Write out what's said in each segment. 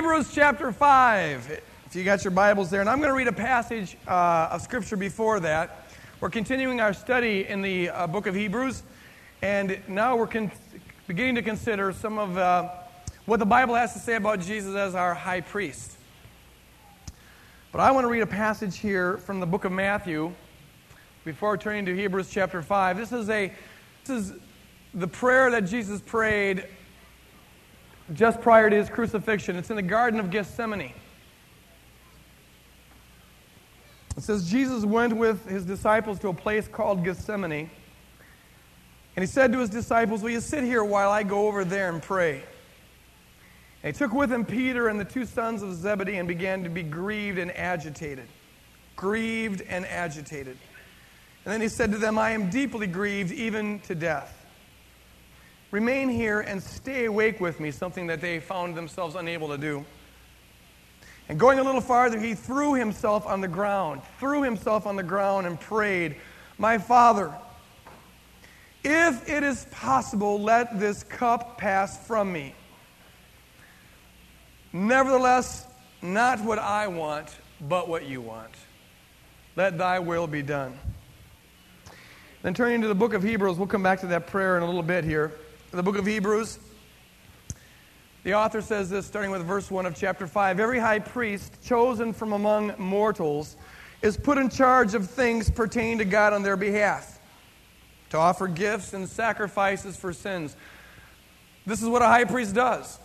Hebrews chapter 5. If you got your Bibles there, and I'm going to read a passage uh, of Scripture before that. We're continuing our study in the uh, book of Hebrews, and now we're con- beginning to consider some of uh, what the Bible has to say about Jesus as our high priest. But I want to read a passage here from the book of Matthew before turning to Hebrews chapter 5. This is, a, this is the prayer that Jesus prayed just prior to his crucifixion. It's in the Garden of Gethsemane. It says, Jesus went with his disciples to a place called Gethsemane. And he said to his disciples, Will you sit here while I go over there and pray? And he took with him Peter and the two sons of Zebedee and began to be grieved and agitated. Grieved and agitated. And then he said to them, I am deeply grieved, even to death. Remain here and stay awake with me, something that they found themselves unable to do. And going a little farther, he threw himself on the ground, threw himself on the ground and prayed, My Father, if it is possible, let this cup pass from me. Nevertheless, not what I want, but what you want. Let thy will be done. Then turning to the book of Hebrews, we'll come back to that prayer in a little bit here the book of Hebrews. The author says this, starting with verse 1 of chapter 5 Every high priest chosen from among mortals is put in charge of things pertaining to God on their behalf, to offer gifts and sacrifices for sins. This is what a high priest does.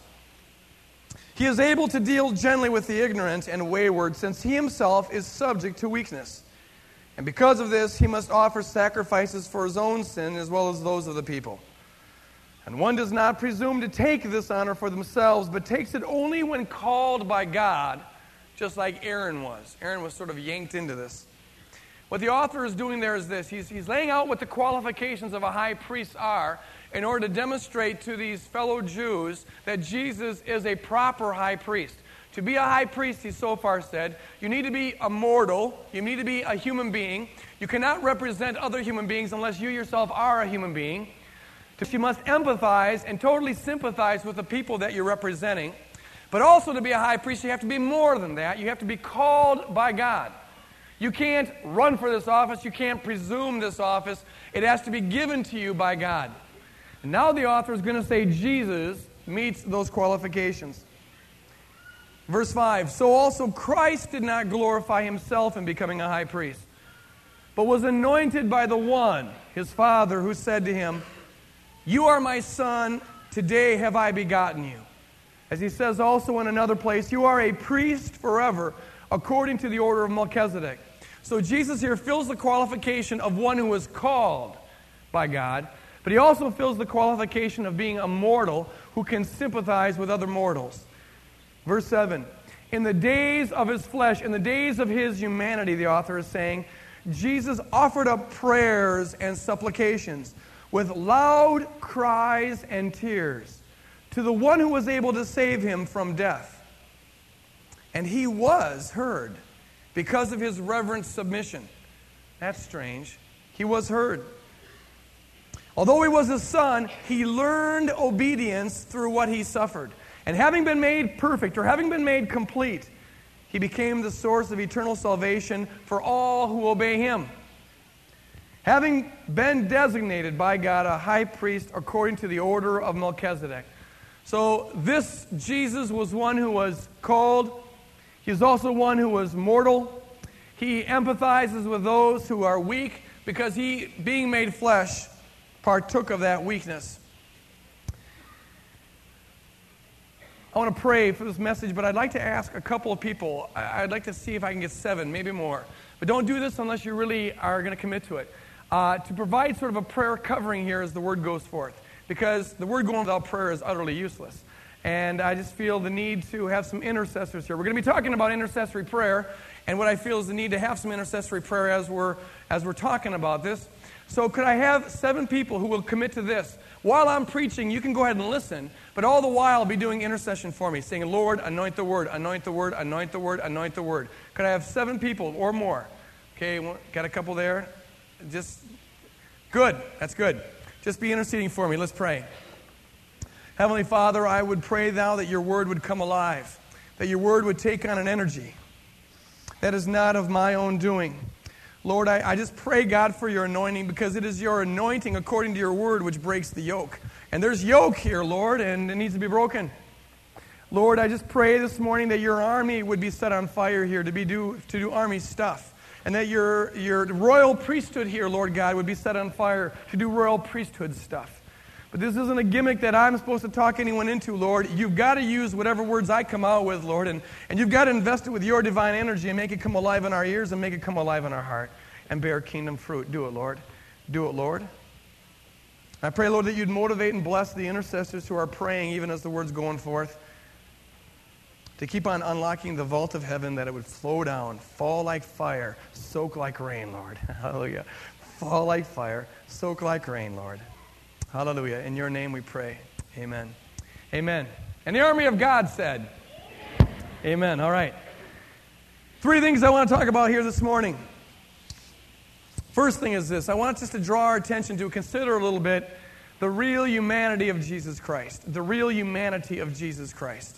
He is able to deal gently with the ignorant and wayward, since he himself is subject to weakness. And because of this, he must offer sacrifices for his own sin as well as those of the people. And one does not presume to take this honor for themselves, but takes it only when called by God, just like Aaron was. Aaron was sort of yanked into this. What the author is doing there is this he's, he's laying out what the qualifications of a high priest are in order to demonstrate to these fellow Jews that Jesus is a proper high priest. To be a high priest, he so far said, you need to be a mortal, you need to be a human being. You cannot represent other human beings unless you yourself are a human being. You must empathize and totally sympathize with the people that you're representing. But also, to be a high priest, you have to be more than that. You have to be called by God. You can't run for this office. You can't presume this office. It has to be given to you by God. And now the author is going to say Jesus meets those qualifications. Verse 5 So also Christ did not glorify himself in becoming a high priest, but was anointed by the one, his Father, who said to him, you are my son, today have I begotten you. As he says also in another place, you are a priest forever, according to the order of Melchizedek. So Jesus here fills the qualification of one who was called by God, but he also fills the qualification of being a mortal who can sympathize with other mortals. Verse 7 In the days of his flesh, in the days of his humanity, the author is saying, Jesus offered up prayers and supplications with loud cries and tears to the one who was able to save him from death. And he was heard because of his reverent submission. That's strange. He was heard. Although he was a son, he learned obedience through what he suffered. And having been made perfect, or having been made complete, he became the source of eternal salvation for all who obey him having been designated by God a high priest according to the order of Melchizedek. So, this Jesus was one who was called. He's also one who was mortal. He empathizes with those who are weak because he, being made flesh, partook of that weakness. I want to pray for this message, but I'd like to ask a couple of people. I'd like to see if I can get seven, maybe more. But don't do this unless you really are going to commit to it uh, to provide sort of a prayer covering here as the word goes forth. Because the word going without prayer is utterly useless. And I just feel the need to have some intercessors here. We're going to be talking about intercessory prayer, and what I feel is the need to have some intercessory prayer as we're, as we're talking about this. So, could I have seven people who will commit to this? While I'm preaching, you can go ahead and listen, but all the while be doing intercession for me, saying, Lord, anoint the word, anoint the word, anoint the word, anoint the word. Could I have seven people or more? Okay, got a couple there? Just good. That's good. Just be interceding for me. Let's pray. Heavenly Father, I would pray thou that your word would come alive. that your word would take on an energy that is not of my own doing. Lord, I, I just pray, God, for your anointing because it is your anointing according to your word which breaks the yoke. And there's yoke here, Lord, and it needs to be broken. Lord, I just pray this morning that your army would be set on fire here to, be do, to do army stuff. And that your, your royal priesthood here, Lord God, would be set on fire to do royal priesthood stuff. But this isn't a gimmick that I'm supposed to talk anyone into, Lord. You've got to use whatever words I come out with, Lord, and, and you've got to invest it with your divine energy and make it come alive in our ears and make it come alive in our heart and bear kingdom fruit. Do it, Lord. Do it, Lord. I pray, Lord, that you'd motivate and bless the intercessors who are praying even as the word's going forth to keep on unlocking the vault of heaven that it would flow down, fall like fire, soak like rain, Lord. Hallelujah. Fall like fire, soak like rain, Lord. Hallelujah. In your name we pray. Amen. Amen. And the army of God said, Amen. All right. Three things I want to talk about here this morning. First thing is this I want us to draw our attention to consider a little bit the real humanity of Jesus Christ. The real humanity of Jesus Christ.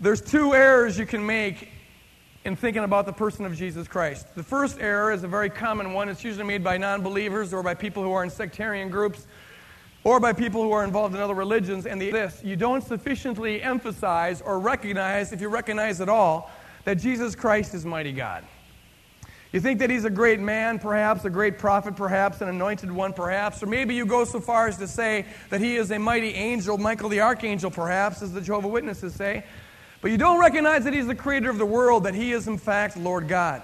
There's two errors you can make in thinking about the person of Jesus Christ. The first error is a very common one. It's usually made by non believers or by people who are in sectarian groups or by people who are involved in other religions. And the, this, you don't sufficiently emphasize or recognize, if you recognize at all, that Jesus Christ is mighty God. You think that he's a great man, perhaps, a great prophet, perhaps, an anointed one, perhaps, or maybe you go so far as to say that he is a mighty angel, Michael the archangel, perhaps, as the Jehovah Witnesses say. But you don't recognize that He's the creator of the world, that He is, in fact, Lord God.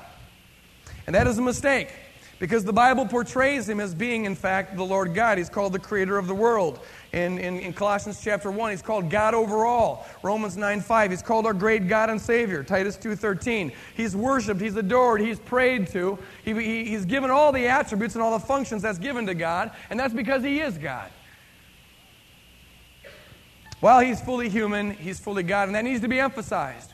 And that is a mistake because the Bible portrays Him as being, in fact, the Lord God. He's called the creator of the world. In, in, in Colossians chapter 1, He's called God over all. Romans 9 5, He's called our great God and Savior. Titus 2 13, He's worshiped, He's adored, He's prayed to. He, he, he's given all the attributes and all the functions that's given to God, and that's because He is God. While he's fully human, he's fully God, and that needs to be emphasized.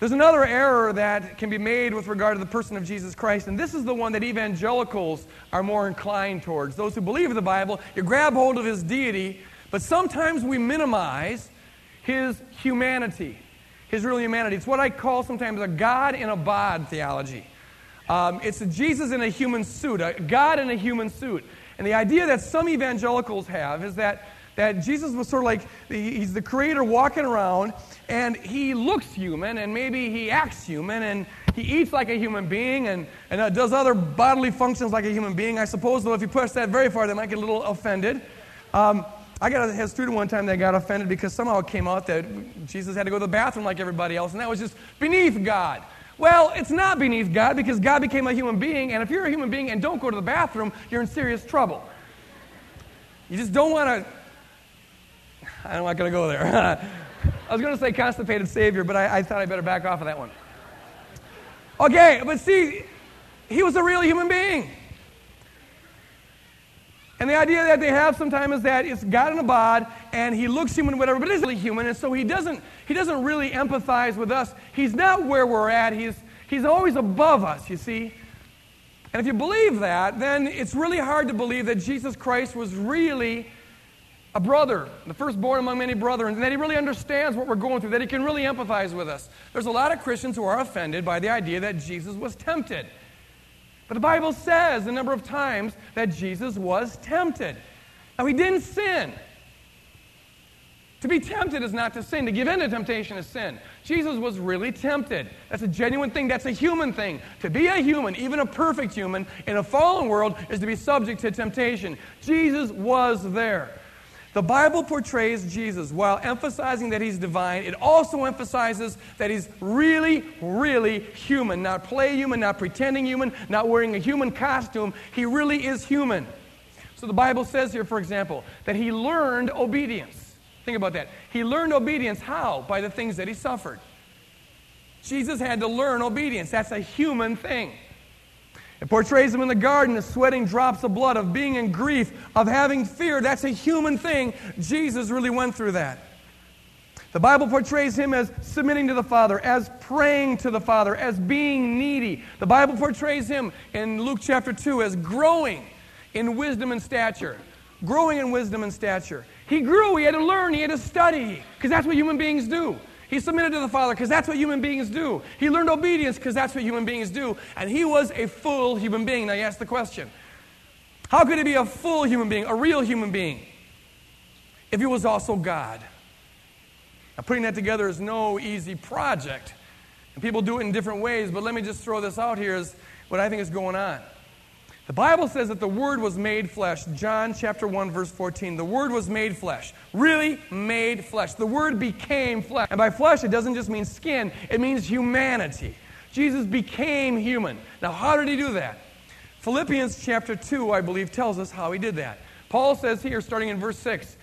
There's another error that can be made with regard to the person of Jesus Christ, and this is the one that evangelicals are more inclined towards. Those who believe the Bible, you grab hold of his deity, but sometimes we minimize his humanity, his real humanity. It's what I call sometimes a God in a bod theology. Um, it's a Jesus in a human suit, a God in a human suit. And the idea that some evangelicals have is that that Jesus was sort of like he's the creator walking around and he looks human and maybe he acts human and he eats like a human being and, and uh, does other bodily functions like a human being. I suppose, though, if you push that very far, they might get a little offended. Um, I got a, a student one time that got offended because somehow it came out that Jesus had to go to the bathroom like everybody else, and that was just beneath God. Well, it's not beneath God because God became a human being, and if you're a human being and don't go to the bathroom, you're in serious trouble. You just don't want to I'm not going to go there. I was going to say constipated Savior, but I, I thought I better back off of that one. Okay, but see, he was a real human being. And the idea that they have sometimes is that it's God in a bod and he looks human, whatever, but isn't really human. And so he doesn't, he doesn't really empathize with us. He's not where we're at. He's, he's always above us, you see. And if you believe that, then it's really hard to believe that Jesus Christ was really a brother, the firstborn among many brethren, and that he really understands what we're going through, that he can really empathize with us. There's a lot of Christians who are offended by the idea that Jesus was tempted. But the Bible says a number of times that Jesus was tempted. Now, he didn't sin. To be tempted is not to sin. To give in to temptation is sin. Jesus was really tempted. That's a genuine thing. That's a human thing. To be a human, even a perfect human, in a fallen world, is to be subject to temptation. Jesus was there. The Bible portrays Jesus while emphasizing that he's divine. It also emphasizes that he's really, really human. Not play human, not pretending human, not wearing a human costume. He really is human. So the Bible says here, for example, that he learned obedience. Think about that. He learned obedience how? By the things that he suffered. Jesus had to learn obedience. That's a human thing. It portrays him in the garden as sweating drops of blood, of being in grief, of having fear. That's a human thing. Jesus really went through that. The Bible portrays him as submitting to the Father, as praying to the Father, as being needy. The Bible portrays him in Luke chapter 2 as growing in wisdom and stature. Growing in wisdom and stature. He grew, he had to learn, he had to study, because that's what human beings do. He submitted to the Father because that's what human beings do. He learned obedience because that's what human beings do. And he was a full human being. Now you ask the question how could he be a full human being, a real human being, if he was also God? Now, putting that together is no easy project. And people do it in different ways, but let me just throw this out here is what I think is going on. The Bible says that the Word was made flesh. John chapter 1, verse 14. The Word was made flesh. Really made flesh. The Word became flesh. And by flesh, it doesn't just mean skin, it means humanity. Jesus became human. Now, how did he do that? Philippians chapter 2, I believe, tells us how he did that. Paul says here, starting in verse 6,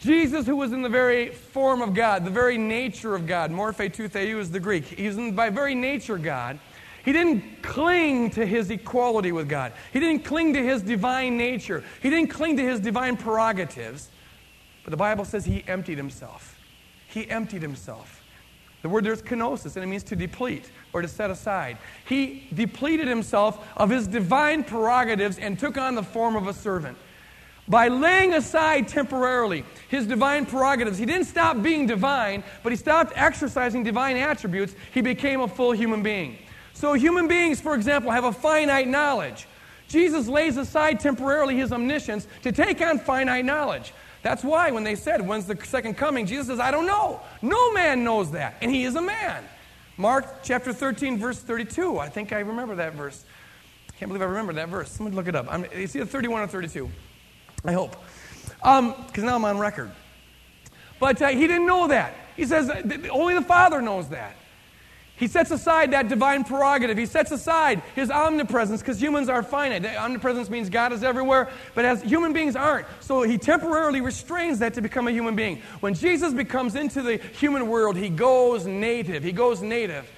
Jesus, who was in the very form of God, the very nature of God, morphe theou is the Greek. He's in, by very nature God. He didn't cling to his equality with God. He didn't cling to his divine nature. He didn't cling to his divine prerogatives. But the Bible says he emptied himself. He emptied himself. The word there is kenosis, and it means to deplete or to set aside. He depleted himself of his divine prerogatives and took on the form of a servant. By laying aside temporarily his divine prerogatives, he didn't stop being divine, but he stopped exercising divine attributes. He became a full human being. So, human beings, for example, have a finite knowledge. Jesus lays aside temporarily his omniscience to take on finite knowledge. That's why when they said, When's the second coming? Jesus says, I don't know. No man knows that. And he is a man. Mark chapter 13, verse 32. I think I remember that verse. I can't believe I remember that verse. Somebody look it up. I'm, it's either 31 or 32. I hope. Because um, now I'm on record. But uh, he didn't know that. He says, only the Father knows that. He sets aside that divine prerogative. He sets aside his omnipresence because humans are finite. Omnipresence means God is everywhere, but as human beings aren't. So he temporarily restrains that to become a human being. When Jesus becomes into the human world, he goes native. He goes native.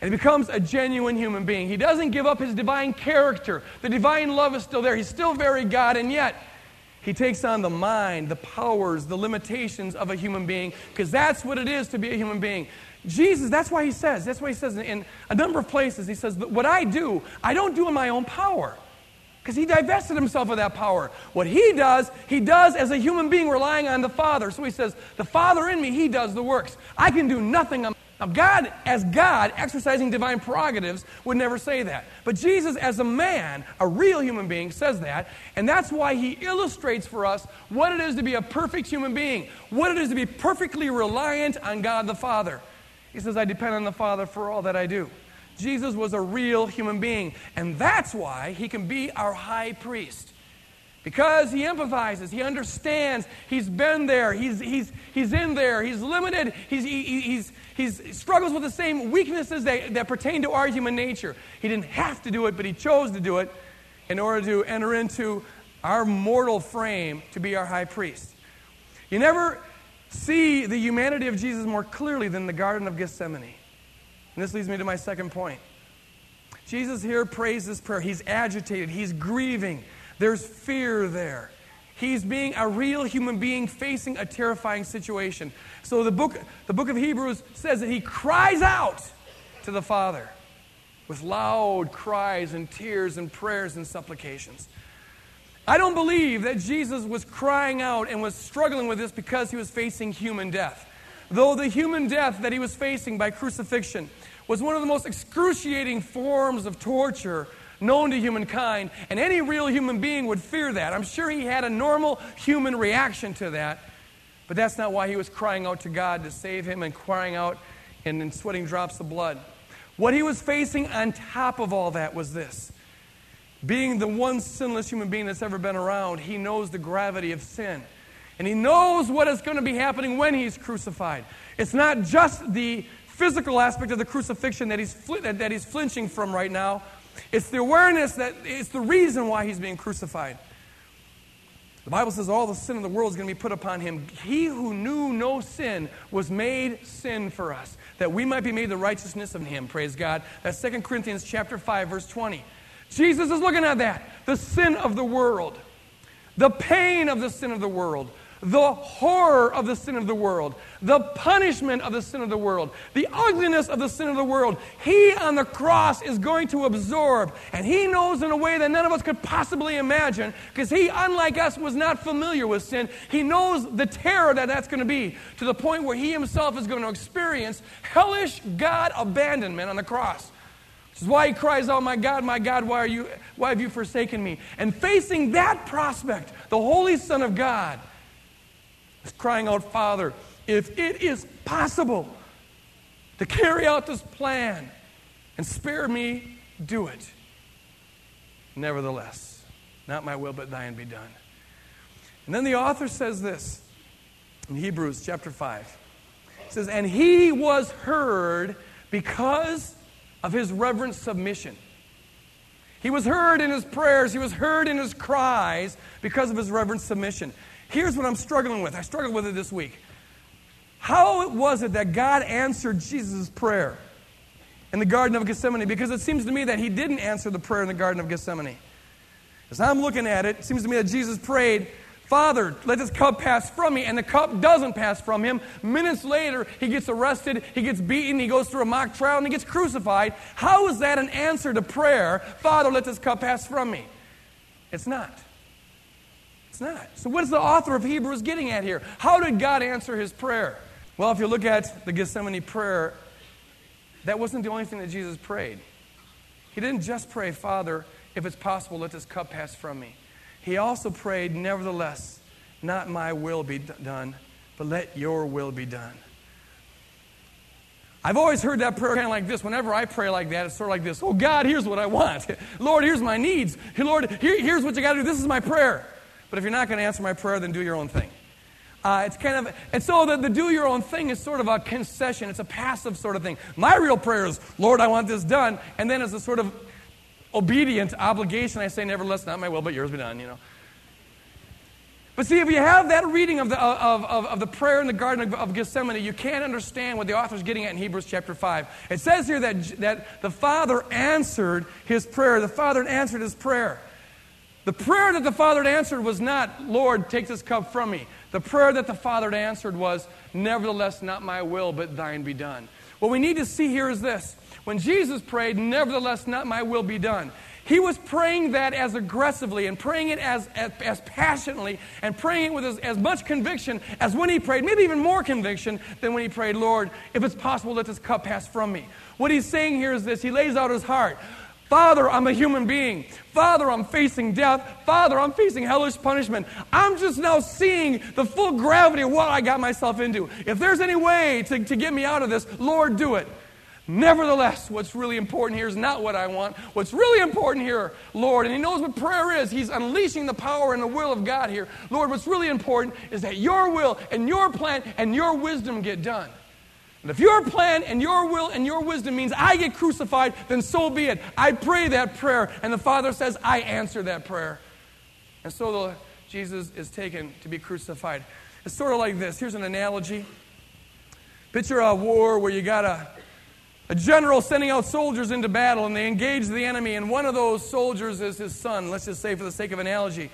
And he becomes a genuine human being. He doesn't give up his divine character. The divine love is still there. He's still very God, and yet he takes on the mind, the powers, the limitations of a human being, because that's what it is to be a human being. Jesus, that's why he says, that's why he says in a number of places, he says, What I do, I don't do in my own power. Because he divested himself of that power. What he does, he does as a human being relying on the Father. So he says, The Father in me, he does the works. I can do nothing now, God, as God, exercising divine prerogatives, would never say that. But Jesus, as a man, a real human being, says that. And that's why he illustrates for us what it is to be a perfect human being, what it is to be perfectly reliant on God the Father. He says, I depend on the Father for all that I do. Jesus was a real human being, and that's why he can be our high priest. Because he empathizes, he understands, he's been there, he's, he's, he's in there, he's limited, he's, he, he's, struggles with the same weaknesses that, that pertain to our human nature. He didn't have to do it, but he chose to do it in order to enter into our mortal frame to be our high priest. You never see the humanity of Jesus more clearly than the Garden of Gethsemane. And this leads me to my second point. Jesus here prays this prayer. He's agitated, he's grieving, there's fear there. He's being a real human being facing a terrifying situation. So the book, the book of Hebrews says that he cries out to the Father with loud cries and tears and prayers and supplications. I don't believe that Jesus was crying out and was struggling with this because he was facing human death. Though the human death that he was facing by crucifixion was one of the most excruciating forms of torture known to humankind, and any real human being would fear that. I'm sure he had a normal human reaction to that, but that's not why he was crying out to God to save him and crying out and, sweating drops of blood. What he was facing on top of all that was this being the one sinless human being that's ever been around, he knows the gravity of sin. And he knows what is going to be happening when he's crucified. It's not just the physical aspect of the crucifixion that he's, fl- that he's flinching from right now, it's the awareness that it's the reason why he's being crucified. The Bible says all the sin of the world is going to be put upon him. He who knew no sin was made sin for us, that we might be made the righteousness of him. Praise God. That's 2 Corinthians chapter 5, verse 20. Jesus is looking at that. The sin of the world, the pain of the sin of the world, the horror of the sin of the world, the punishment of the sin of the world, the ugliness of the sin of the world. He on the cross is going to absorb, and he knows in a way that none of us could possibly imagine, because he, unlike us, was not familiar with sin. He knows the terror that that's going to be, to the point where he himself is going to experience hellish God abandonment on the cross. Is why he cries out, My God, my God, why, are you, why have you forsaken me? And facing that prospect, the Holy Son of God is crying out, Father, if it is possible to carry out this plan and spare me, do it. Nevertheless, not my will, but thine be done. And then the author says this in Hebrews chapter 5. It says, And he was heard because of his reverent submission. He was heard in his prayers, he was heard in his cries because of his reverent submission. Here's what I'm struggling with. I struggled with it this week. How was it that God answered Jesus' prayer in the Garden of Gethsemane? Because it seems to me that he didn't answer the prayer in the Garden of Gethsemane. As I'm looking at it, it seems to me that Jesus prayed, Father, let this cup pass from me. And the cup doesn't pass from him. Minutes later, he gets arrested, he gets beaten, he goes through a mock trial, and he gets crucified. How is that an answer to prayer? Father, let this cup pass from me. It's not. It's not. So, what is the author of Hebrews getting at here? How did God answer his prayer? Well, if you look at the Gethsemane prayer, that wasn't the only thing that Jesus prayed. He didn't just pray, Father, if it's possible, let this cup pass from me. He also prayed, Nevertheless, not my will be done, but let your will be done. I've always heard that prayer kind of like this. Whenever I pray like that, it's sort of like this Oh, God, here's what I want. Lord, here's my needs. Lord, here, here's what you got to do. This is my prayer. But if you're not going to answer my prayer, then do your own thing. Uh, it's kind of, and so the, the do your own thing is sort of a concession. It's a passive sort of thing. My real prayer is, Lord, I want this done. And then as a sort of obedient obligation, I say, nevertheless, not my will, but yours be done, you know. But see, if you have that reading of the, of, of, of the prayer in the Garden of, of, Gethsemane, you can't understand what the author's getting at in Hebrews chapter 5. It says here that, that the Father answered his prayer. The Father answered his prayer. The prayer that the Father had answered was not, Lord, take this cup from me. The prayer that the Father had answered was, Nevertheless, not my will, but thine be done. What we need to see here is this when Jesus prayed, Nevertheless, not my will be done, he was praying that as aggressively and praying it as, as, as passionately and praying it with as, as much conviction as when he prayed, maybe even more conviction than when he prayed, Lord, if it's possible, let this cup pass from me. What he's saying here is this He lays out his heart. Father, I'm a human being. Father, I'm facing death. Father, I'm facing hellish punishment. I'm just now seeing the full gravity of what I got myself into. If there's any way to, to get me out of this, Lord, do it. Nevertheless, what's really important here is not what I want. What's really important here, Lord, and He knows what prayer is. He's unleashing the power and the will of God here. Lord, what's really important is that your will and your plan and your wisdom get done. And if your plan and your will and your wisdom means I get crucified, then so be it. I pray that prayer, and the Father says, I answer that prayer. And so the, Jesus is taken to be crucified. It's sort of like this. Here's an analogy. Picture a war where you got a a general sending out soldiers into battle and they engage the enemy, and one of those soldiers is his son, let's just say for the sake of analogy.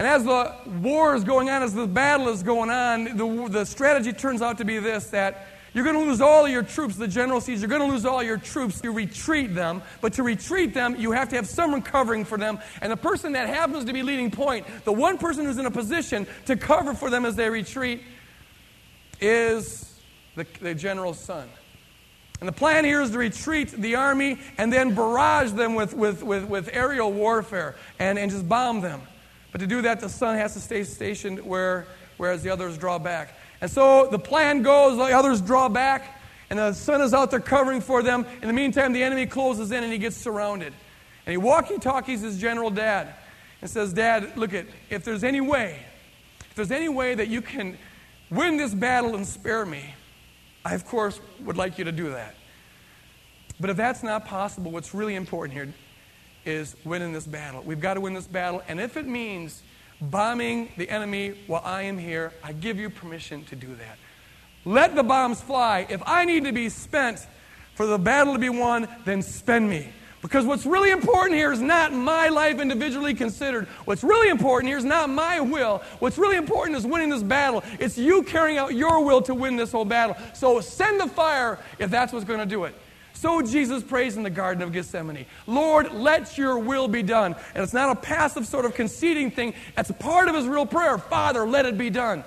And as the war is going on, as the battle is going on, the, the strategy turns out to be this that you're going to lose all your troops. The general sees you're going to lose all your troops. You retreat them. But to retreat them, you have to have someone covering for them. And the person that happens to be leading point, the one person who's in a position to cover for them as they retreat, is the, the general's son. And the plan here is to retreat the army and then barrage them with, with, with, with aerial warfare and, and just bomb them. But to do that, the son has to stay stationed where, whereas the others draw back. And so the plan goes, the others draw back, and the son is out there covering for them. In the meantime, the enemy closes in and he gets surrounded. And he walkie talkies his general dad and says, Dad, look at, if there's any way, if there's any way that you can win this battle and spare me, I, of course, would like you to do that. But if that's not possible, what's really important here is winning this battle. We've got to win this battle. And if it means bombing the enemy while I am here, I give you permission to do that. Let the bombs fly. If I need to be spent for the battle to be won, then spend me. Because what's really important here is not my life individually considered. What's really important here is not my will. What's really important is winning this battle. It's you carrying out your will to win this whole battle. So send the fire if that's what's going to do it. So Jesus prays in the Garden of Gethsemane Lord, let your will be done. And it's not a passive sort of conceding thing, it's a part of his real prayer Father, let it be done.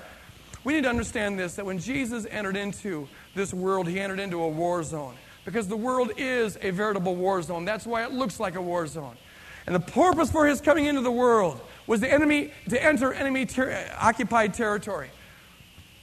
We need to understand this that when Jesus entered into this world, he entered into a war zone because the world is a veritable war zone. That's why it looks like a war zone. And the purpose for his coming into the world was the enemy to enter enemy ter- occupied territory.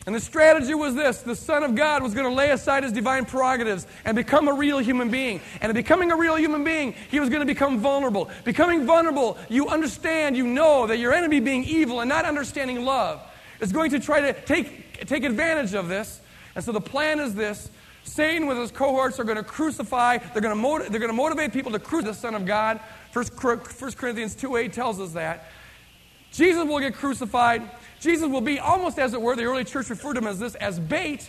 And the strategy was this the Son of God was going to lay aside his divine prerogatives and become a real human being. And in becoming a real human being, he was going to become vulnerable. Becoming vulnerable, you understand, you know that your enemy being evil and not understanding love is going to try to take, take advantage of this. And so the plan is this Satan with his cohorts are going to crucify, they're going to, motiv- they're going to motivate people to crucify the Son of God. 1 Corinthians 2 8 tells us that. Jesus will get crucified. Jesus will be almost as it were, the early church referred to him as this, as bait.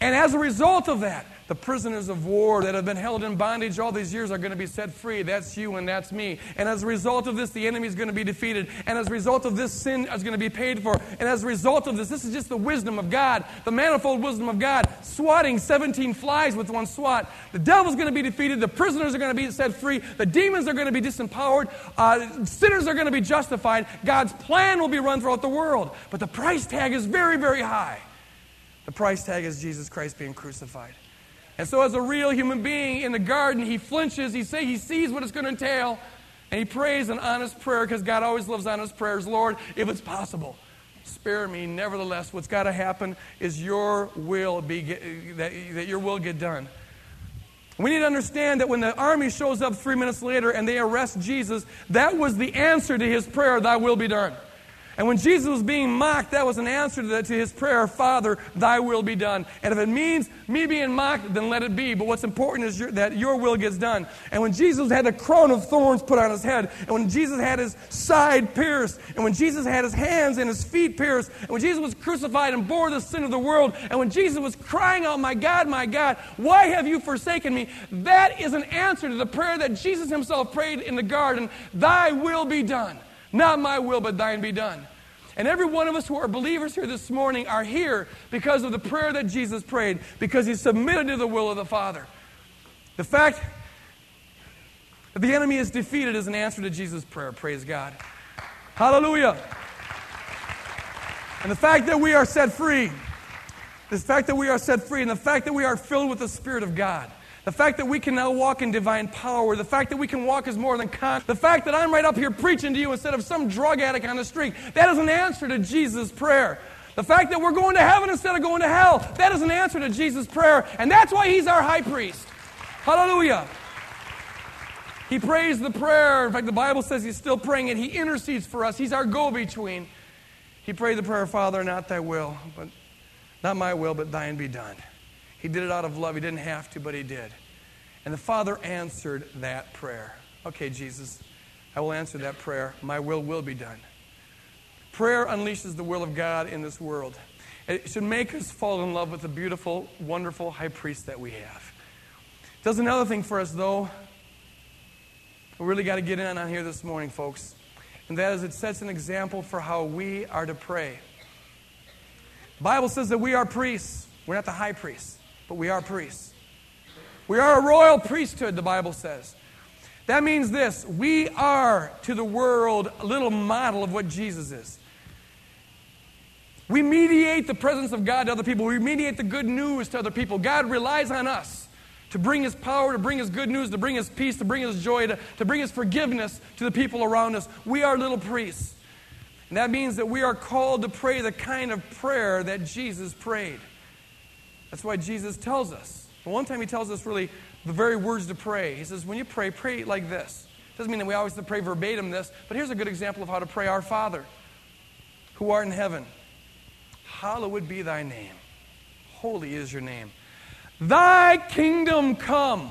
And as a result of that, the prisoners of war that have been held in bondage all these years are going to be set free. That's you and that's me. And as a result of this, the enemy is going to be defeated. And as a result of this, sin is going to be paid for. And as a result of this, this is just the wisdom of God, the manifold wisdom of God, swatting 17 flies with one swat. The devil's going to be defeated. The prisoners are going to be set free. The demons are going to be disempowered. Uh, sinners are going to be justified. God's plan will be run throughout the world. But the price tag is very, very high. The price tag is Jesus Christ being crucified. And so, as a real human being in the garden, he flinches. He say he sees what it's going to entail, and he prays an honest prayer because God always loves honest prayers. Lord, if it's possible, spare me. Nevertheless, what's got to happen is your will be that, that your will get done. We need to understand that when the army shows up three minutes later and they arrest Jesus, that was the answer to his prayer, Thy will be done. And when Jesus was being mocked, that was an answer to, that, to his prayer, Father, thy will be done. And if it means me being mocked, then let it be. But what's important is your, that your will gets done. And when Jesus had the crown of thorns put on his head, and when Jesus had his side pierced, and when Jesus had his hands and his feet pierced, and when Jesus was crucified and bore the sin of the world, and when Jesus was crying out, My God, my God, why have you forsaken me? That is an answer to the prayer that Jesus himself prayed in the garden, Thy will be done. Not my will, but thine be done. And every one of us who are believers here this morning are here because of the prayer that Jesus prayed, because he submitted to the will of the Father. The fact that the enemy is defeated is an answer to Jesus' prayer. Praise God. Hallelujah. And the fact that we are set free, the fact that we are set free, and the fact that we are filled with the Spirit of God the fact that we can now walk in divine power, the fact that we can walk as more than con, the fact that I'm right up here preaching to you instead of some drug addict on the street, that is an answer to Jesus' prayer. The fact that we're going to heaven instead of going to hell, that is an answer to Jesus' prayer. And that's why he's our high priest. Hallelujah. He prays the prayer. In fact, the Bible says he's still praying it. He intercedes for us. He's our go between. He prayed the prayer, Father, not thy will, but not my will, but thine be done. He did it out of love. He didn't have to, but he did. And the Father answered that prayer. Okay, Jesus, I will answer that prayer. My will will be done. Prayer unleashes the will of God in this world. It should make us fall in love with the beautiful, wonderful high priest that we have. Does another thing for us, though. We really got to get in on here this morning, folks. And that is, it sets an example for how we are to pray. The Bible says that we are priests. We're not the high priests but we are priests. We are a royal priesthood, the Bible says. That means this we are to the world a little model of what Jesus is. We mediate the presence of God to other people, we mediate the good news to other people. God relies on us to bring His power, to bring His good news, to bring His peace, to bring His joy, to, to bring His forgiveness to the people around us. We are little priests. And that means that we are called to pray the kind of prayer that Jesus prayed. That's why Jesus tells us. one time he tells us really the very words to pray. He says, when you pray, pray like this. Doesn't mean that we always have to pray verbatim this, but here's a good example of how to pray Our Father, who art in heaven. Hallowed be thy name. Holy is your name. Thy kingdom come.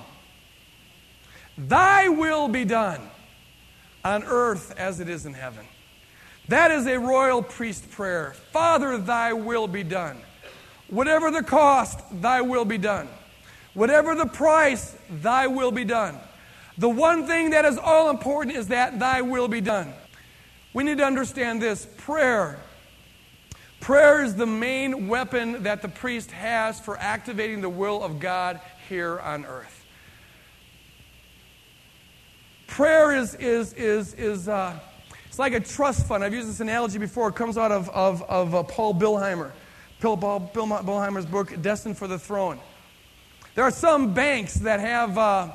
Thy will be done on earth as it is in heaven. That is a royal priest prayer. Father, thy will be done. Whatever the cost, thy will be done. Whatever the price, thy will be done. The one thing that is all important is that thy will be done. We need to understand this prayer. Prayer is the main weapon that the priest has for activating the will of God here on earth. Prayer is, is, is, is uh, it's like a trust fund. I've used this analogy before. It comes out of, of, of uh, Paul Billheimer, Paul Billheimer's book, Destined for the Throne. There are some banks that have uh,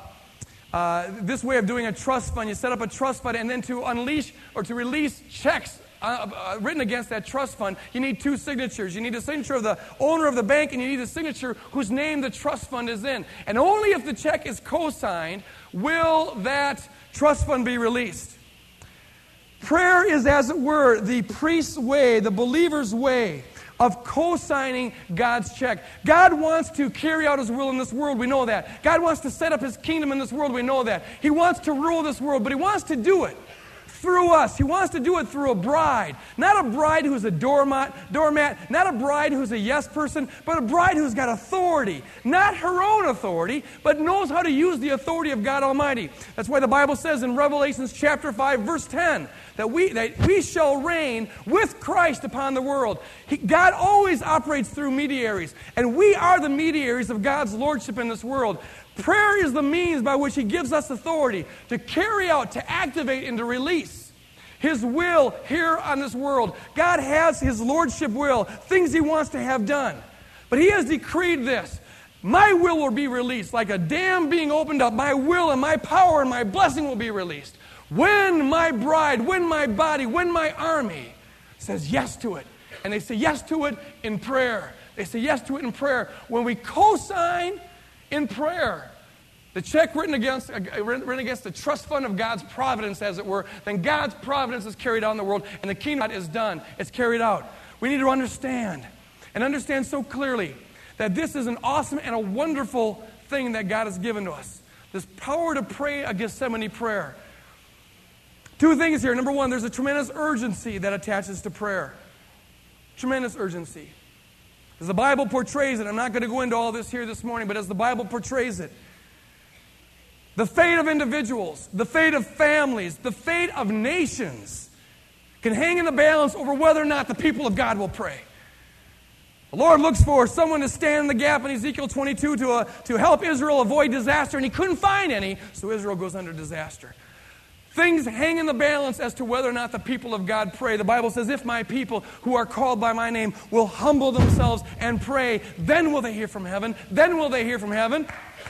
uh, this way of doing a trust fund. You set up a trust fund, and then to unleash or to release checks uh, uh, written against that trust fund, you need two signatures. You need a signature of the owner of the bank, and you need a signature whose name the trust fund is in. And only if the check is co signed will that trust fund be released. Prayer is, as it were, the priest's way, the believer's way of co signing God's check. God wants to carry out His will in this world, we know that. God wants to set up His kingdom in this world, we know that. He wants to rule this world, but He wants to do it through us. He wants to do it through a bride. Not a bride who's a doormat, doormat, not a bride who's a yes person, but a bride who's got authority. Not her own authority, but knows how to use the authority of God Almighty. That's why the Bible says in Revelations chapter 5 verse 10 that we, that we shall reign with Christ upon the world. He, God always operates through mediaries, and we are the mediaries of God's lordship in this world. Prayer is the means by which He gives us authority to carry out, to activate, and to release His will here on this world. God has His Lordship will, things He wants to have done. But He has decreed this. My will will be released. Like a dam being opened up, my will and my power and my blessing will be released. When my bride, when my body, when my army says yes to it. And they say yes to it in prayer. They say yes to it in prayer. When we co sign in prayer. The check written against, uh, written against the trust fund of God's providence, as it were, then God's providence is carried out in the world, and the kingdom is done. It's carried out. We need to understand, and understand so clearly, that this is an awesome and a wonderful thing that God has given to us. This power to pray a Gethsemane prayer. Two things here. Number one, there's a tremendous urgency that attaches to prayer. Tremendous urgency. As the Bible portrays it, I'm not going to go into all this here this morning, but as the Bible portrays it, the fate of individuals, the fate of families, the fate of nations can hang in the balance over whether or not the people of God will pray. The Lord looks for someone to stand in the gap in Ezekiel 22 to, uh, to help Israel avoid disaster, and he couldn't find any, so Israel goes under disaster. Things hang in the balance as to whether or not the people of God pray. The Bible says, If my people who are called by my name will humble themselves and pray, then will they hear from heaven. Then will they hear from heaven.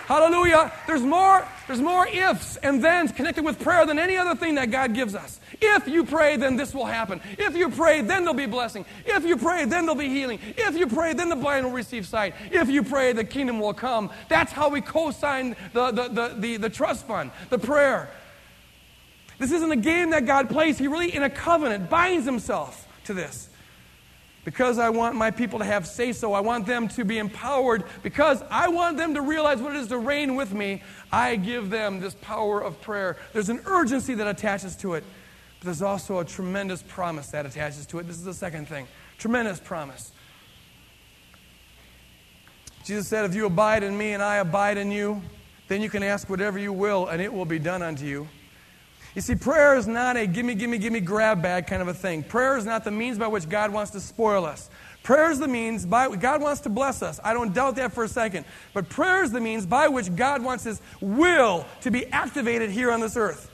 Hallelujah. There's more, there's more ifs and thens connected with prayer than any other thing that God gives us. If you pray, then this will happen. If you pray, then there'll be blessing. If you pray, then there'll be healing. If you pray, then the blind will receive sight. If you pray, the kingdom will come. That's how we co sign the, the, the, the, the trust fund, the prayer. This isn't a game that God plays. He really, in a covenant, binds himself to this. Because I want my people to have say so, I want them to be empowered, because I want them to realize what it is to reign with me, I give them this power of prayer. There's an urgency that attaches to it, but there's also a tremendous promise that attaches to it. This is the second thing tremendous promise. Jesus said, If you abide in me and I abide in you, then you can ask whatever you will, and it will be done unto you. You see, prayer is not a gimme, gimme, gimme, grab bag kind of a thing. Prayer is not the means by which God wants to spoil us. Prayer is the means by which God wants to bless us. I don't doubt that for a second. But prayer is the means by which God wants His will to be activated here on this earth.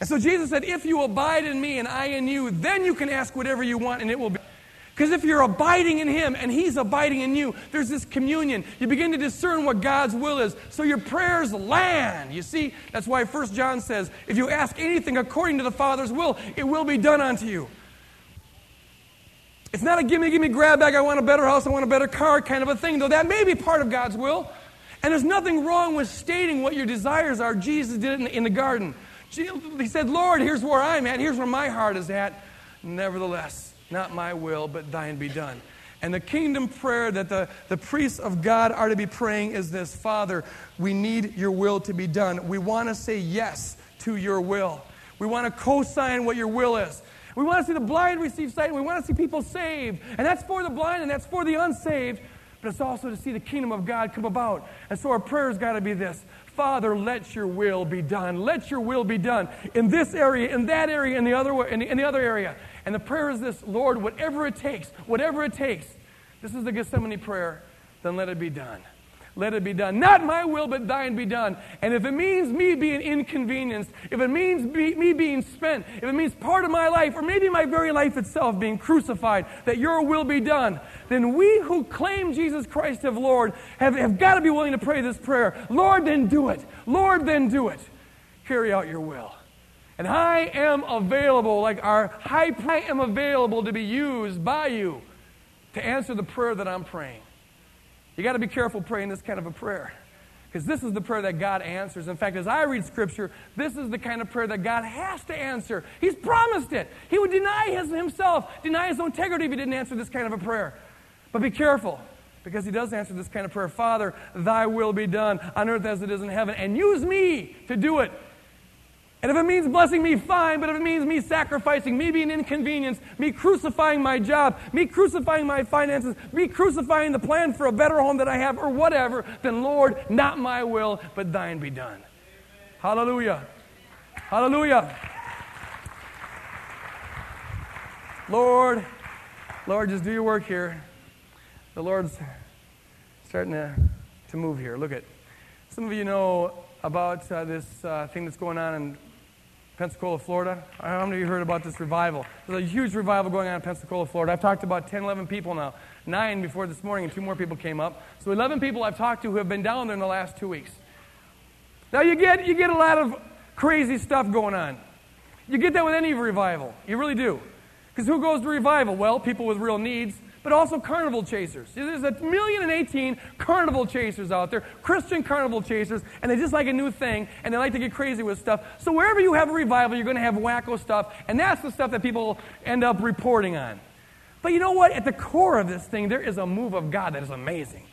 And so Jesus said, If you abide in me and I in you, then you can ask whatever you want and it will be. Because if you're abiding in Him and He's abiding in you, there's this communion. You begin to discern what God's will is. So your prayers land. You see, that's why 1 John says, if you ask anything according to the Father's will, it will be done unto you. It's not a gimme, gimme, grab bag, I want a better house, I want a better car kind of a thing, though that may be part of God's will. And there's nothing wrong with stating what your desires are. Jesus did it in the, in the garden. He said, Lord, here's where I'm at, here's where my heart is at. Nevertheless, not my will, but thine be done. And the kingdom prayer that the, the priests of God are to be praying is this Father, we need your will to be done. We want to say yes to your will. We want to co sign what your will is. We want to see the blind receive sight. We want to see people saved. And that's for the blind and that's for the unsaved. but it's also to see the kingdom of God come about. And so our prayer's got to be this Father, let your will be done. Let your will be done in this area, in that area, in the other, in the, in the other area. And the prayer is this Lord, whatever it takes, whatever it takes. This is the Gethsemane prayer, then let it be done let it be done. Not my will, but thine be done. And if it means me being inconvenienced, if it means be, me being spent, if it means part of my life, or maybe my very life itself being crucified, that your will be done, then we who claim Jesus Christ as Lord have, have got to be willing to pray this prayer. Lord, then do it. Lord, then do it. Carry out your will. And I am available, like our high, I am available to be used by you to answer the prayer that I'm praying. You got to be careful praying this kind of a prayer. Because this is the prayer that God answers. In fact, as I read Scripture, this is the kind of prayer that God has to answer. He's promised it. He would deny his, himself, deny his integrity if he didn't answer this kind of a prayer. But be careful, because he does answer this kind of prayer Father, thy will be done on earth as it is in heaven, and use me to do it. And if it means blessing me, fine. But if it means me sacrificing, me being inconvenienced, me crucifying my job, me crucifying my finances, me crucifying the plan for a better home that I have, or whatever, then Lord, not my will, but thine be done. Amen. Hallelujah. Hallelujah. Lord, Lord, just do your work here. The Lord's starting to, to move here. Look at some of you know about uh, this uh, thing that's going on in Pensacola, Florida. How many of you heard about this revival? There's a huge revival going on in Pensacola, Florida. I've talked to about 10, 11 people now. Nine before this morning, and two more people came up. So 11 people I've talked to who have been down there in the last two weeks. Now, you get, you get a lot of crazy stuff going on. You get that with any revival. You really do. Because who goes to revival? Well, people with real needs but also carnival chasers. There's a million and eighteen carnival chasers out there, Christian carnival chasers, and they just like a new thing, and they like to get crazy with stuff. So wherever you have a revival, you're going to have wacko stuff, and that's the stuff that people end up reporting on. But you know what? At the core of this thing, there is a move of God that is amazing.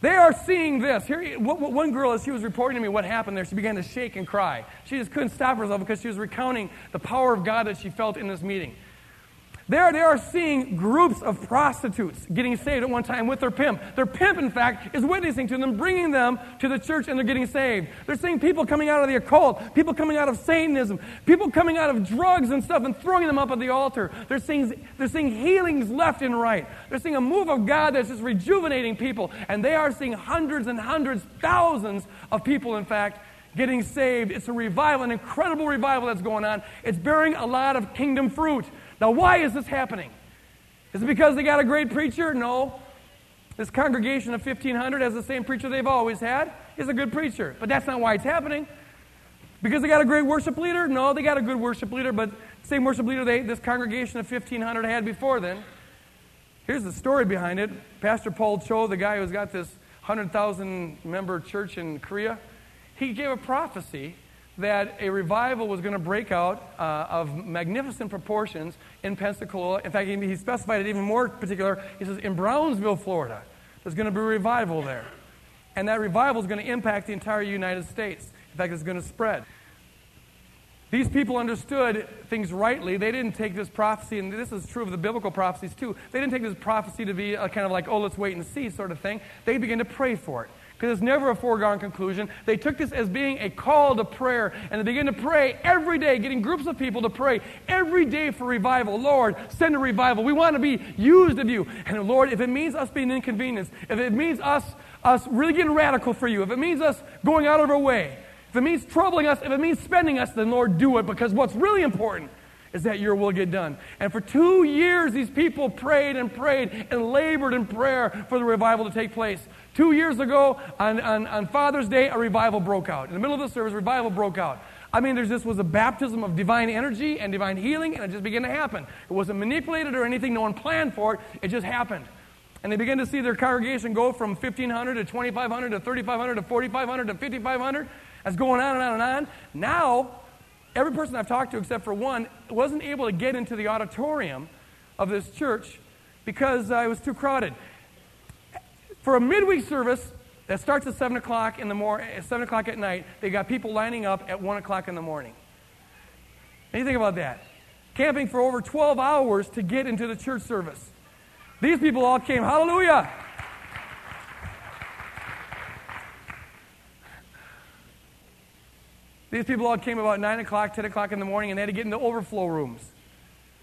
They are seeing this. Here, one girl, as she was reporting to me what happened there, she began to shake and cry. She just couldn't stop herself because she was recounting the power of God that she felt in this meeting. There they are seeing groups of prostitutes getting saved at one time with their pimp. Their pimp, in fact, is witnessing to them, bringing them to the church, and they're getting saved. They're seeing people coming out of the occult, people coming out of Satanism, people coming out of drugs and stuff and throwing them up at the altar. They're seeing, they're seeing healings left and right. They're seeing a move of God that's just rejuvenating people. And they are seeing hundreds and hundreds, thousands of people, in fact, getting saved. It's a revival, an incredible revival that's going on. It's bearing a lot of kingdom fruit. Now, why is this happening? Is it because they got a great preacher? No. This congregation of 1,500 has the same preacher they've always had. He's a good preacher. But that's not why it's happening. Because they got a great worship leader? No, they got a good worship leader, but same worship leader they, this congregation of 1,500 had before then. Here's the story behind it. Pastor Paul Cho, the guy who's got this 100,000 member church in Korea, he gave a prophecy that a revival was going to break out uh, of magnificent proportions in Pensacola. In fact, he specified it even more particular. He says, in Brownsville, Florida, there's going to be a revival there. And that revival is going to impact the entire United States. In fact, it's going to spread. These people understood things rightly. They didn't take this prophecy, and this is true of the biblical prophecies too. They didn't take this prophecy to be a kind of like, oh, let's wait and see sort of thing. They began to pray for it because it's never a foregone conclusion. They took this as being a call to prayer, and they began to pray every day, getting groups of people to pray every day for revival. Lord, send a revival. We want to be used of you. And Lord, if it means us being inconvenienced, if it means us, us really getting radical for you, if it means us going out of our way, if it means troubling us, if it means spending us, then Lord, do it, because what's really important is that your will get done. And for two years, these people prayed and prayed and labored in prayer for the revival to take place. Two years ago, on, on, on Father's Day, a revival broke out. In the middle of the service, revival broke out. I mean, there's, this was a baptism of divine energy and divine healing, and it just began to happen. It wasn't manipulated or anything, no one planned for it, it just happened. And they began to see their congregation go from 1,500 to 2,500 to 3,500 to 4,500 to 5,500. That's going on and on and on. Now, every person I've talked to, except for one, wasn't able to get into the auditorium of this church because uh, it was too crowded for a midweek service that starts at 7 o'clock in the morning, 7 o'clock at night, they got people lining up at 1 o'clock in the morning. And you think about that. Camping for over 12 hours to get into the church service. These people all came. Hallelujah. These people all came about 9 o'clock, 10 o'clock in the morning, and they had to get into overflow rooms.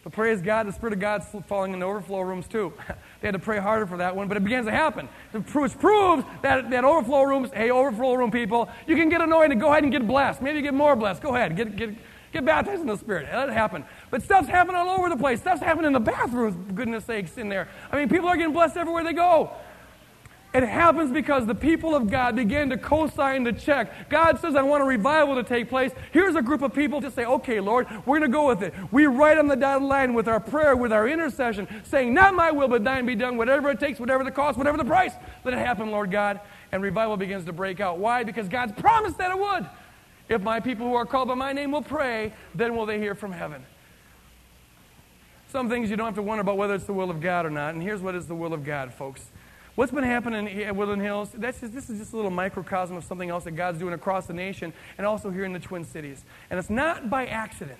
But praise God, the Spirit of God's falling in the overflow rooms too. they had to pray harder for that one, but it begins to happen. Which proves that, that overflow rooms, hey, overflow room people, you can get anointed, go ahead and get blessed. Maybe get more blessed. Go ahead, get, get, get baptized in the Spirit. Let it happen. But stuff's happening all over the place. Stuff's happening in the bathrooms, goodness sakes, in there. I mean, people are getting blessed everywhere they go. It happens because the people of God begin to co sign the check. God says, I want a revival to take place. Here's a group of people to say, okay, Lord, we're going to go with it. We write on the dotted line with our prayer, with our intercession, saying, Not my will, but thine be done, whatever it takes, whatever the cost, whatever the price. Let it happen, Lord God. And revival begins to break out. Why? Because God's promised that it would. If my people who are called by my name will pray, then will they hear from heaven. Some things you don't have to wonder about whether it's the will of God or not. And here's what is the will of God, folks. What's been happening at Woodland Hills? That's just, this is just a little microcosm of something else that God's doing across the nation and also here in the Twin Cities. And it's not by accident.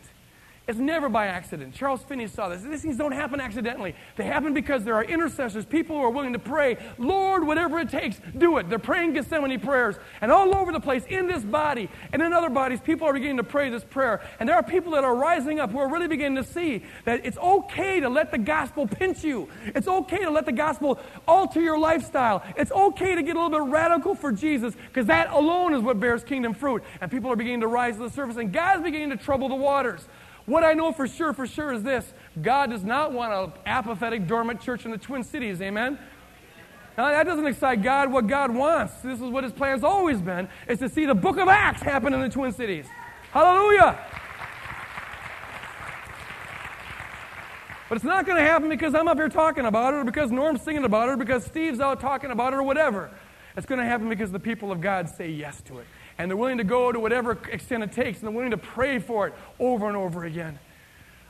It's never by accident. Charles Finney saw this. These things don't happen accidentally. They happen because there are intercessors, people who are willing to pray, Lord, whatever it takes, do it. They're praying Gethsemane prayers. And all over the place, in this body and in other bodies, people are beginning to pray this prayer. And there are people that are rising up who are really beginning to see that it's okay to let the gospel pinch you. It's okay to let the gospel alter your lifestyle. It's okay to get a little bit radical for Jesus because that alone is what bears kingdom fruit. And people are beginning to rise to the surface, and God's beginning to trouble the waters. What I know for sure, for sure, is this God does not want an apathetic, dormant church in the Twin Cities. Amen? Now, that doesn't excite God. What God wants, this is what His plan's always been, is to see the book of Acts happen in the Twin Cities. Hallelujah! But it's not going to happen because I'm up here talking about it, or because Norm's singing about it, or because Steve's out talking about it, or whatever. It's going to happen because the people of God say yes to it and they're willing to go to whatever extent it takes, and they're willing to pray for it over and over again.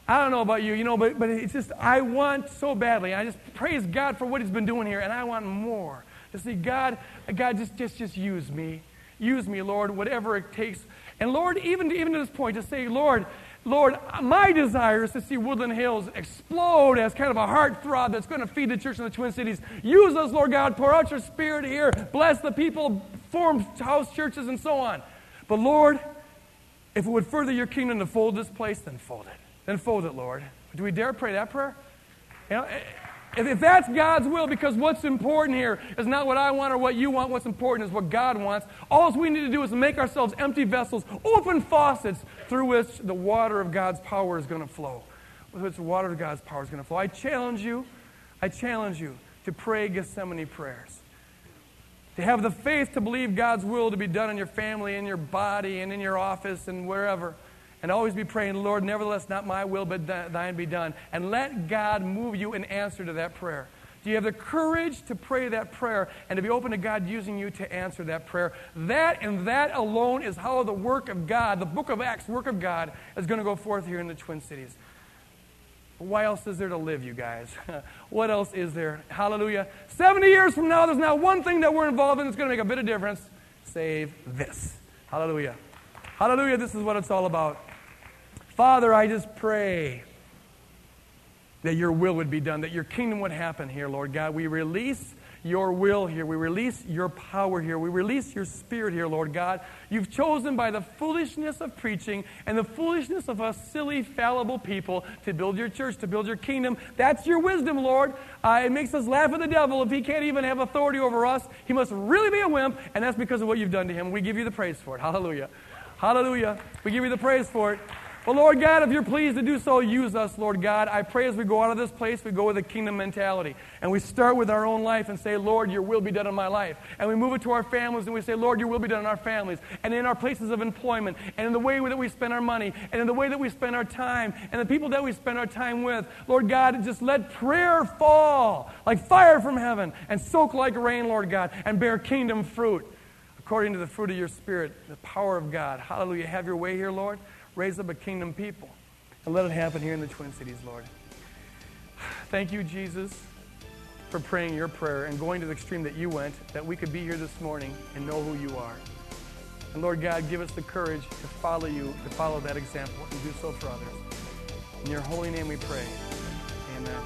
I don't know about you, you know, but, but it's just, I want so badly. I just praise God for what He's been doing here, and I want more. To see God, God, just, just, just use me. Use me, Lord, whatever it takes. And Lord, even, even to this point, to say, Lord, Lord, my desire is to see Woodland Hills explode as kind of a heartthrob that's going to feed the church in the Twin Cities. Use us, Lord God. Pour out your spirit here. Bless the people. Form house churches and so on. But Lord, if it would further your kingdom to fold this place, then fold it. Then fold it, Lord. Do we dare pray that prayer? You know, if that's God's will, because what's important here is not what I want or what you want, what's important is what God wants. All we need to do is make ourselves empty vessels, open faucets through which the water of God's power is going to flow. With which the water of God's power is going to flow. I challenge you, I challenge you to pray Gethsemane prayers. To have the faith to believe God's will to be done in your family, in your body, and in your office, and wherever and always be praying, Lord, nevertheless, not my will, but thine be done. And let God move you in answer to that prayer. Do you have the courage to pray that prayer and to be open to God using you to answer that prayer? That and that alone is how the work of God, the book of Acts, work of God, is going to go forth here in the Twin Cities. Why else is there to live, you guys? what else is there? Hallelujah. 70 years from now, there's not one thing that we're involved in that's going to make a bit of difference save this. Hallelujah. Hallelujah. This is what it's all about. Father, I just pray that your will would be done, that your kingdom would happen here, Lord God. We release your will here. We release your power here. We release your spirit here, Lord God. You've chosen by the foolishness of preaching and the foolishness of us silly, fallible people to build your church, to build your kingdom. That's your wisdom, Lord. Uh, it makes us laugh at the devil. If he can't even have authority over us, he must really be a wimp, and that's because of what you've done to him. We give you the praise for it. Hallelujah. Hallelujah. We give you the praise for it. Well, Lord God, if you're pleased to do so, use us, Lord God. I pray as we go out of this place, we go with a kingdom mentality. And we start with our own life and say, Lord, your will be done in my life. And we move it to our families and we say, Lord, your will be done in our families and in our places of employment and in the way that we spend our money and in the way that we spend our time and the people that we spend our time with. Lord God, just let prayer fall like fire from heaven and soak like rain, Lord God, and bear kingdom fruit according to the fruit of your spirit, the power of God. Hallelujah. Have your way here, Lord raise up a kingdom people. And let it happen here in the Twin Cities, Lord. Thank you, Jesus, for praying your prayer and going to the extreme that you went, that we could be here this morning and know who you are. And Lord God, give us the courage to follow you, to follow that example, and do so for others. In your holy name we pray. Amen.